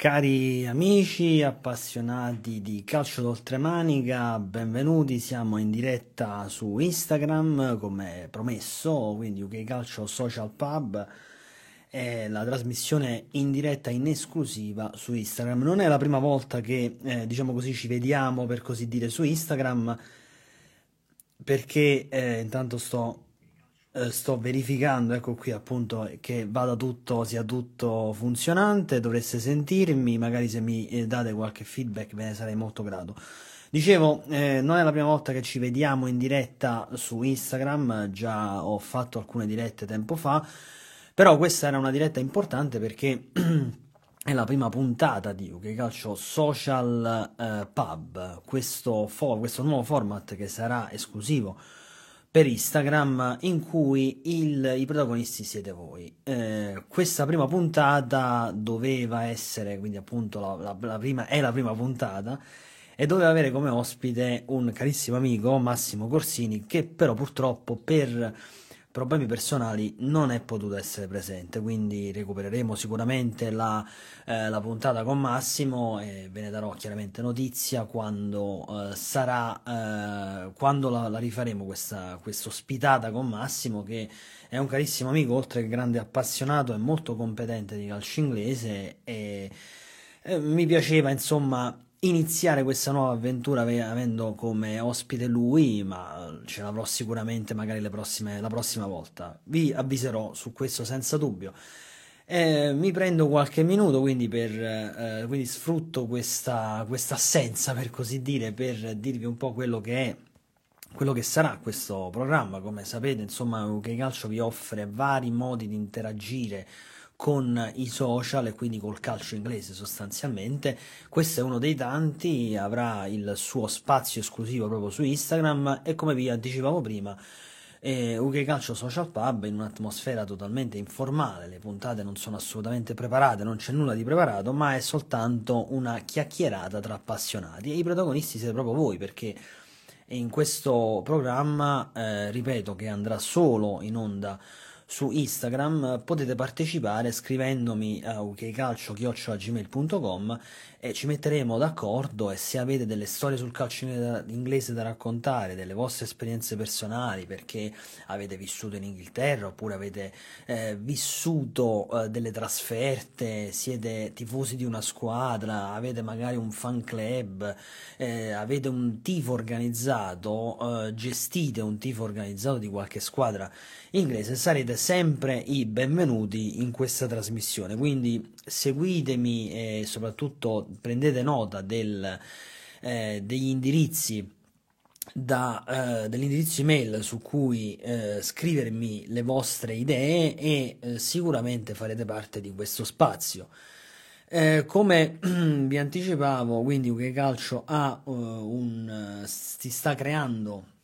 Cari amici appassionati di calcio d'oltremanica, benvenuti, siamo in diretta su Instagram come promesso, quindi UK Calcio Social Pub è la trasmissione in diretta in esclusiva su Instagram. Non è la prima volta che, eh, diciamo così, ci vediamo per così dire su Instagram perché eh, intanto sto eh, sto verificando, ecco qui appunto, che vada tutto, sia tutto funzionante, dovreste sentirmi, magari se mi eh, date qualche feedback ve ne sarei molto grato. Dicevo, eh, non è la prima volta che ci vediamo in diretta su Instagram, già ho fatto alcune dirette tempo fa, però questa era una diretta importante perché è la prima puntata di UK Calcio Social eh, Pub, questo, for- questo nuovo format che sarà esclusivo per Instagram in cui il, i protagonisti siete voi. Eh, questa prima puntata doveva essere, quindi appunto la, la, la prima, è la prima puntata, e doveva avere come ospite un carissimo amico, Massimo Corsini, che però purtroppo per problemi personali non è potuto essere presente, quindi recupereremo sicuramente la, eh, la puntata con Massimo e ve ne darò chiaramente notizia quando eh, sarà, eh, quando la, la rifaremo questa ospitata con Massimo che è un carissimo amico, oltre che grande appassionato e molto competente di calcio inglese e eh, mi piaceva insomma iniziare questa nuova avventura avendo come ospite lui, ma ce l'avrò sicuramente magari prossime, la prossima volta. Vi avviserò su questo senza dubbio. Eh, mi prendo qualche minuto, quindi, per, eh, quindi sfrutto questa, questa assenza, per così dire, per dirvi un po' quello che è quello che sarà questo programma. Come sapete, insomma, UK Calcio vi offre vari modi di interagire con i social e quindi col calcio inglese sostanzialmente. Questo è uno dei tanti, avrà il suo spazio esclusivo proprio su Instagram e come vi anticipavo prima, eh, UK Calcio Social Pub in un'atmosfera totalmente informale, le puntate non sono assolutamente preparate, non c'è nulla di preparato, ma è soltanto una chiacchierata tra appassionati e i protagonisti siete proprio voi perché in questo programma, eh, ripeto, che andrà solo in onda su Instagram potete partecipare scrivendomi a ukcalcio.gmail.com e ci metteremo d'accordo e se avete delle storie sul calcio inglese da raccontare, delle vostre esperienze personali perché avete vissuto in Inghilterra oppure avete eh, vissuto eh, delle trasferte, siete tifosi di una squadra, avete magari un fan club, eh, avete un tifo organizzato, eh, gestite un tifo organizzato di qualche squadra inglese, sarete sempre i benvenuti in questa trasmissione. Quindi seguitemi e soprattutto prendete nota del, eh, degli indirizzi da, eh, dell'indirizzo email su cui eh, scrivermi le vostre idee e eh, sicuramente farete parte di questo spazio. Eh, come vi anticipavo, quindi UK Calcio ha, uh, un, si sta creando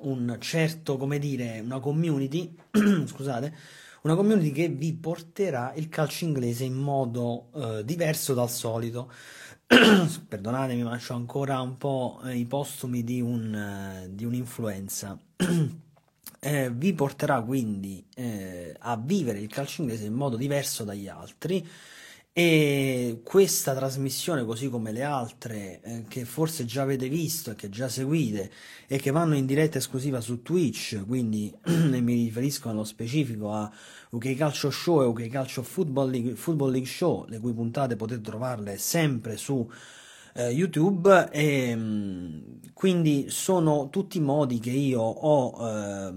un certo, come dire, una community, scusate, una community che vi porterà il calcio inglese in modo uh, diverso dal solito. Perdonatemi, ma ho ancora un po' i postumi di, un, uh, di un'influenza. eh, vi porterà quindi eh, a vivere il calcio inglese in modo diverso dagli altri e questa trasmissione, così come le altre eh, che forse già avete visto e che già seguite e che vanno in diretta esclusiva su Twitch, quindi mi riferisco nello specifico a UK Calcio Show e UK Calcio Football League, Football League Show, le cui puntate potete trovarle sempre su eh, YouTube e mm, quindi sono tutti modi che io ho eh,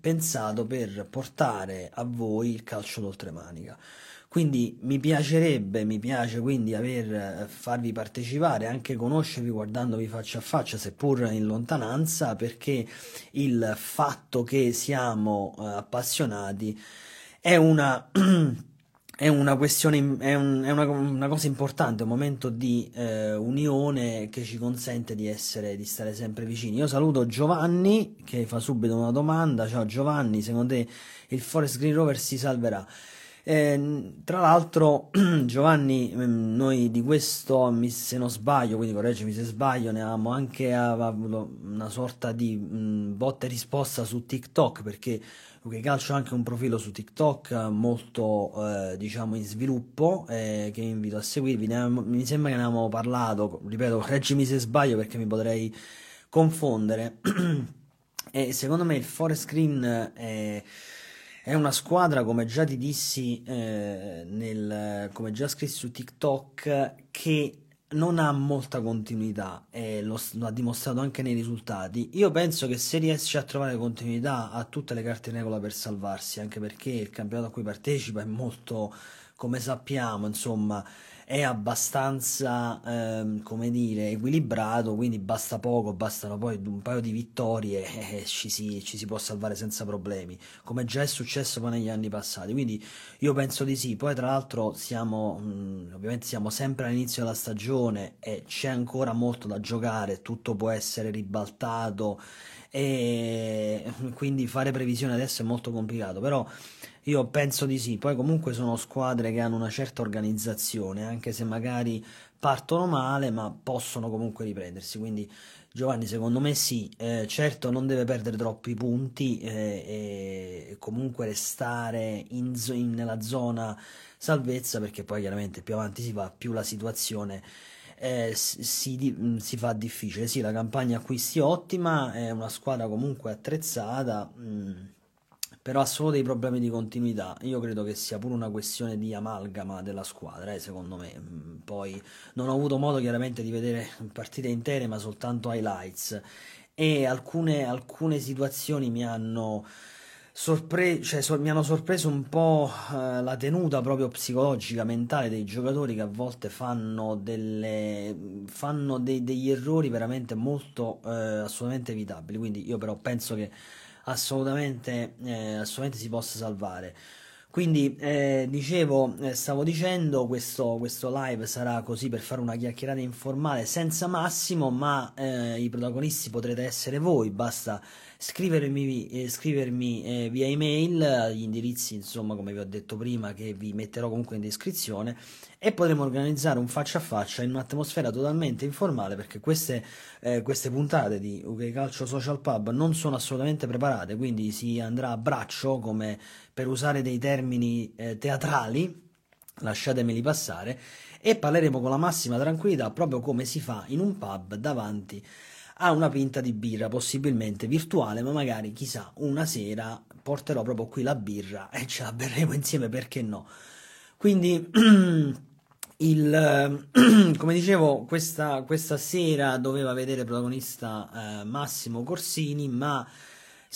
pensato per portare a voi il calcio d'oltremanica. Quindi mi piacerebbe, mi piace quindi aver, eh, farvi partecipare, anche conoscervi guardandovi faccia a faccia, seppur in lontananza, perché il fatto che siamo eh, appassionati è una... è una questione, è, un, è una, una, cosa importante, un momento di eh, unione che ci consente di essere, di stare sempre vicini. Io saluto Giovanni che fa subito una domanda. Ciao Giovanni, secondo te il Forest Green Rover si salverà? Eh, tra l'altro, Giovanni, ehm, noi di questo, se non sbaglio, quindi correggimi se sbaglio, ne avevamo anche avuto una sorta di mh, botta e risposta su TikTok perché UK Calcio ha anche un profilo su TikTok molto eh, diciamo in sviluppo eh, che vi invito a seguirvi. mi sembra che ne avevamo parlato, ripeto, reggimi se sbaglio perché mi potrei confondere. e secondo me il Forest Green è, è una squadra, come già ti dissi, eh, nel, come già scrissi su TikTok, che non ha molta continuità e lo, lo, ha dimostrato anche nei risultati. Io penso che se riesce a trovare continuità ha tutte le carte in regola per salvarsi, anche perché il campionato a cui partecipa è molto, come sappiamo, insomma, è abbastanza, ehm, come dire, equilibrato, quindi basta poco, bastano poi un paio di vittorie e ci si, ci si può salvare senza problemi, come già è successo poi negli anni passati. Quindi io penso di sì. Poi tra l'altro siamo, mh, mm, ovviamente siamo sempre all'inizio della stagione e c'è ancora molto da giocare, tutto può essere ribaltato e quindi fare previsione adesso è molto complicato, però io penso di sì, poi comunque sono squadre che hanno una certa organizzazione, anche se magari partono male, ma possono comunque riprendersi. Quindi Giovanni, secondo me sì, eh, certo non deve perdere troppi punti eh, e comunque restare in, in, nella zona salvezza, perché poi chiaramente più avanti si va, più la situazione eh, si, si, fa difficile. Sì, la campagna acquisti ottima, è una squadra comunque attrezzata. Mh, mm, però ha solo dei problemi di continuità. Io credo che sia pure una questione di amalgama della squadra, eh, secondo me. Mm, poi non ho avuto modo chiaramente di vedere partite intere, ma soltanto highlights. E alcune, alcune situazioni mi hanno, sorpre- cioè, so- mi hanno sorpreso un po' eh, la tenuta proprio psicologica, mentale dei giocatori che a volte fanno, delle, fanno dei, degli errori veramente molto eh, assolutamente evitabili. Quindi io però penso che assolutamente, eh, assolutamente si possa salvare. Quindi, eh, dicevo, eh, stavo dicendo, questo, questo, live sarà così per fare una chiacchierata informale senza Massimo, ma eh, i protagonisti potrete essere voi, basta scrivermi, eh, scrivermi eh, via email, gli indirizzi, insomma, come vi ho detto prima, che vi metterò comunque in descrizione, e potremo organizzare un faccia a faccia in un'atmosfera totalmente informale, perché queste, eh, queste puntate di UK Calcio Social Pub non sono assolutamente preparate, quindi si andrà a braccio, come per usare dei termini eh, teatrali, lasciatemeli passare, e parleremo con la massima tranquillità proprio come si fa in un pub davanti a una pinta di birra, possibilmente virtuale, ma magari chissà una sera porterò proprio qui la birra e ce la berremo insieme, perché no? Quindi il, come dicevo, questa, questa, sera doveva vedere protagonista eh, Massimo Corsini, ma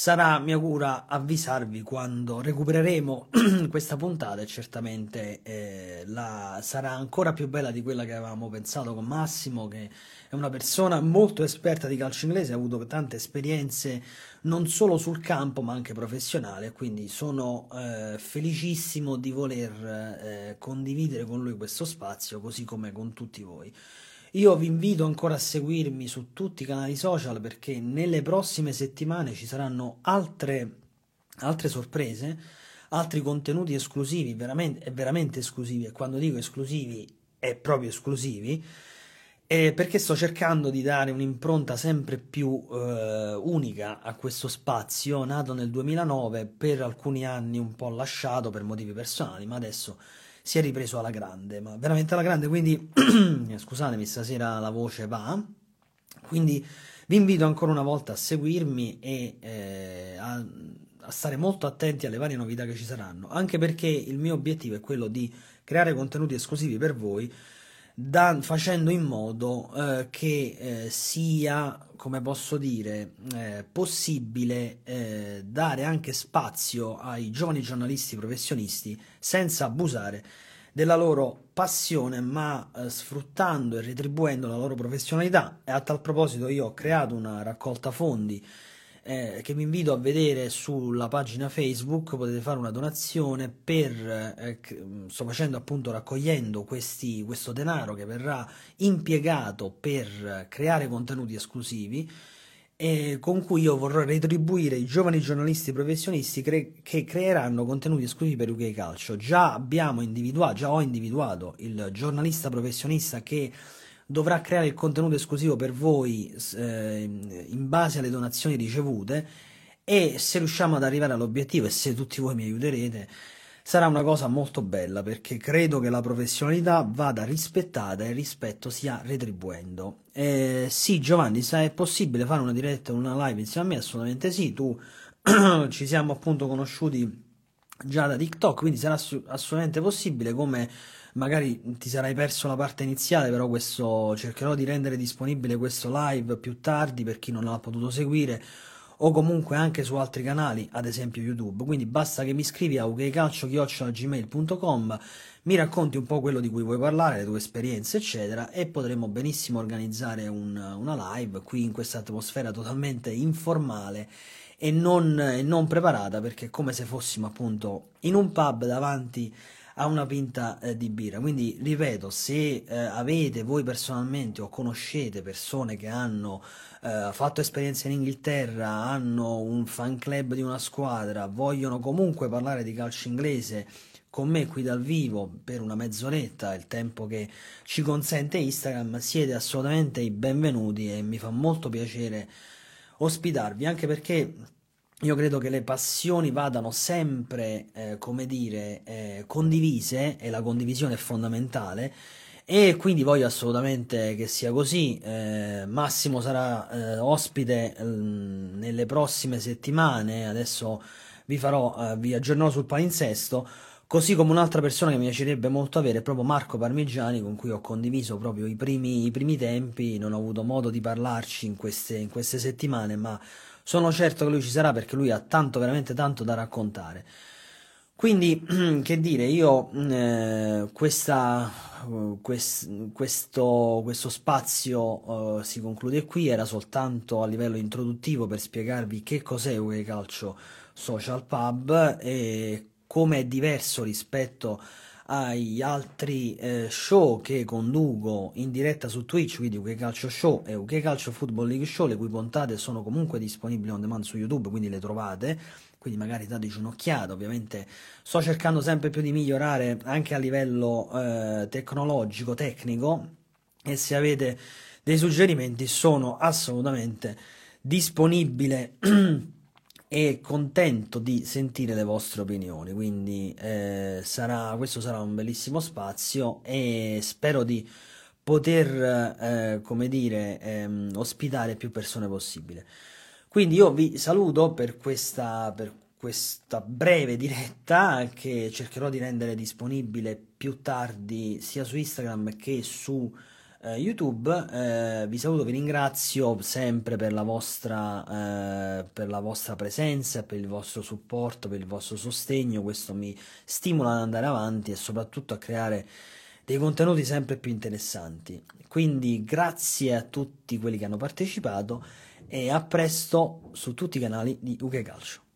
sarà mia cura avvisarvi quando recupereremo questa puntata e certamente eh, la, sarà ancora più bella di quella che avevamo pensato con Massimo che è una persona molto esperta di calcio inglese, ha avuto tante esperienze non solo sul campo ma anche professionale, quindi sono eh, felicissimo di voler eh, condividere con lui questo spazio, così come con tutti voi. Io vi invito ancora a seguirmi su tutti i canali social perché nelle prossime settimane ci saranno altre, altre sorprese, altri contenuti esclusivi, veramente, veramente esclusivi, e quando dico esclusivi è proprio esclusivi eh, perché sto cercando di dare un'impronta sempre più eh, unica a questo spazio, nato nel 2009, per alcuni anni un po' lasciato per motivi personali, ma adesso si è ripreso alla grande, ma veramente alla grande, quindi scusatemi, stasera la voce va, quindi vi invito ancora una volta a seguirmi e eh, a, a stare molto attenti alle varie novità che ci saranno, anche perché il mio obiettivo è quello di creare contenuti esclusivi per voi da, facendo in modo eh, che eh, sia, come posso dire, eh, possibile eh, dare anche spazio ai giovani giornalisti professionisti senza abusare della loro passione, ma eh, sfruttando e retribuendo la loro professionalità. E a tal proposito io ho creato una raccolta fondi eh, che vi invito a vedere sulla pagina Facebook, potete fare una donazione per, eh, sto facendo appunto raccogliendo questi, questo denaro che verrà impiegato per creare contenuti esclusivi eh, con cui io vorrò retribuire i giovani giornalisti professionisti cre- che creeranno contenuti esclusivi per UK Calcio. Già abbiamo individuato, già ho individuato il giornalista professionista che dovrà creare il contenuto esclusivo per voi eh, in base alle donazioni ricevute e se riusciamo ad arrivare all'obiettivo e se tutti voi mi aiuterete sarà una cosa molto bella perché credo che la professionalità vada rispettata e il rispetto sia retribuendo. Eh, sì, Giovanni, se è possibile fare una diretta una live insieme a me? Assolutamente sì. Tu ci siamo appunto conosciuti già da TikTok, quindi sarà assolutamente possibile come magari ti sarai perso la parte iniziale, però questo cercherò di rendere disponibile questo live più tardi per chi non l'ha potuto seguire o comunque anche su altri canali, ad esempio YouTube. Quindi basta che mi scrivi a ukcalcio.gmail.com, mi racconti un po' quello di cui vuoi parlare, le tue esperienze, eccetera, e potremo benissimo organizzare un, una live qui in questa atmosfera totalmente informale e non, e non preparata, perché è come se fossimo appunto in un pub davanti a una pinta eh, di birra. Quindi ripeto, se eh, avete voi personalmente o conoscete persone che hanno eh, fatto esperienza in Inghilterra, hanno un fan club di una squadra, vogliono comunque parlare di calcio inglese con me qui dal vivo per una mezz'oretta, il tempo che ci consente Instagram, siete assolutamente i benvenuti e mi fa molto piacere ospitarvi, anche perché io credo che le passioni vadano sempre, eh, come dire, eh, condivise e la condivisione è fondamentale e quindi voglio assolutamente che sia così. Eh, Massimo sarà eh, ospite mm, nelle prossime settimane, adesso vi farò, eh, vi aggiornerò sul palinsesto. Così come un'altra persona che mi piacerebbe molto avere è proprio Marco Parmigiani, con cui ho condiviso proprio i primi, i primi tempi. Non ho avuto modo di parlarci in queste, in queste settimane, ma sono certo che lui ci sarà perché lui ha tanto, veramente tanto da raccontare. Quindi, che dire, io eh, questa, quest, questo, questo, spazio eh, si conclude qui, era soltanto a livello introduttivo per spiegarvi che cos'è UE Calcio Social Pub e come è diverso rispetto agli altri eh, show che conduco in diretta su Twitch, quindi UK Calcio Show e UK Calcio Football League Show, le cui puntate sono comunque disponibili on demand su YouTube, quindi le trovate, quindi magari dateci un'occhiata, ovviamente sto cercando sempre più di migliorare anche a livello eh, tecnologico, tecnico e se avete dei suggerimenti sono assolutamente disponibile e contento di sentire le vostre opinioni. Quindi eh, sarà, questo sarà un bellissimo spazio e spero di poter, eh, come dire, ehm, ospitare più persone possibile. Quindi io vi saluto per questa, per questa breve diretta che cercherò di rendere disponibile più tardi sia su Instagram che su eh, YouTube. Eh, vi saluto, vi ringrazio sempre per la, vostra, eh, per la vostra presenza, per il vostro supporto, per il vostro sostegno. Questo mi stimola ad andare avanti e soprattutto a creare dei contenuti sempre più interessanti. Quindi grazie a tutti quelli che hanno partecipato e a presto su tutti i canali di UK Calcio.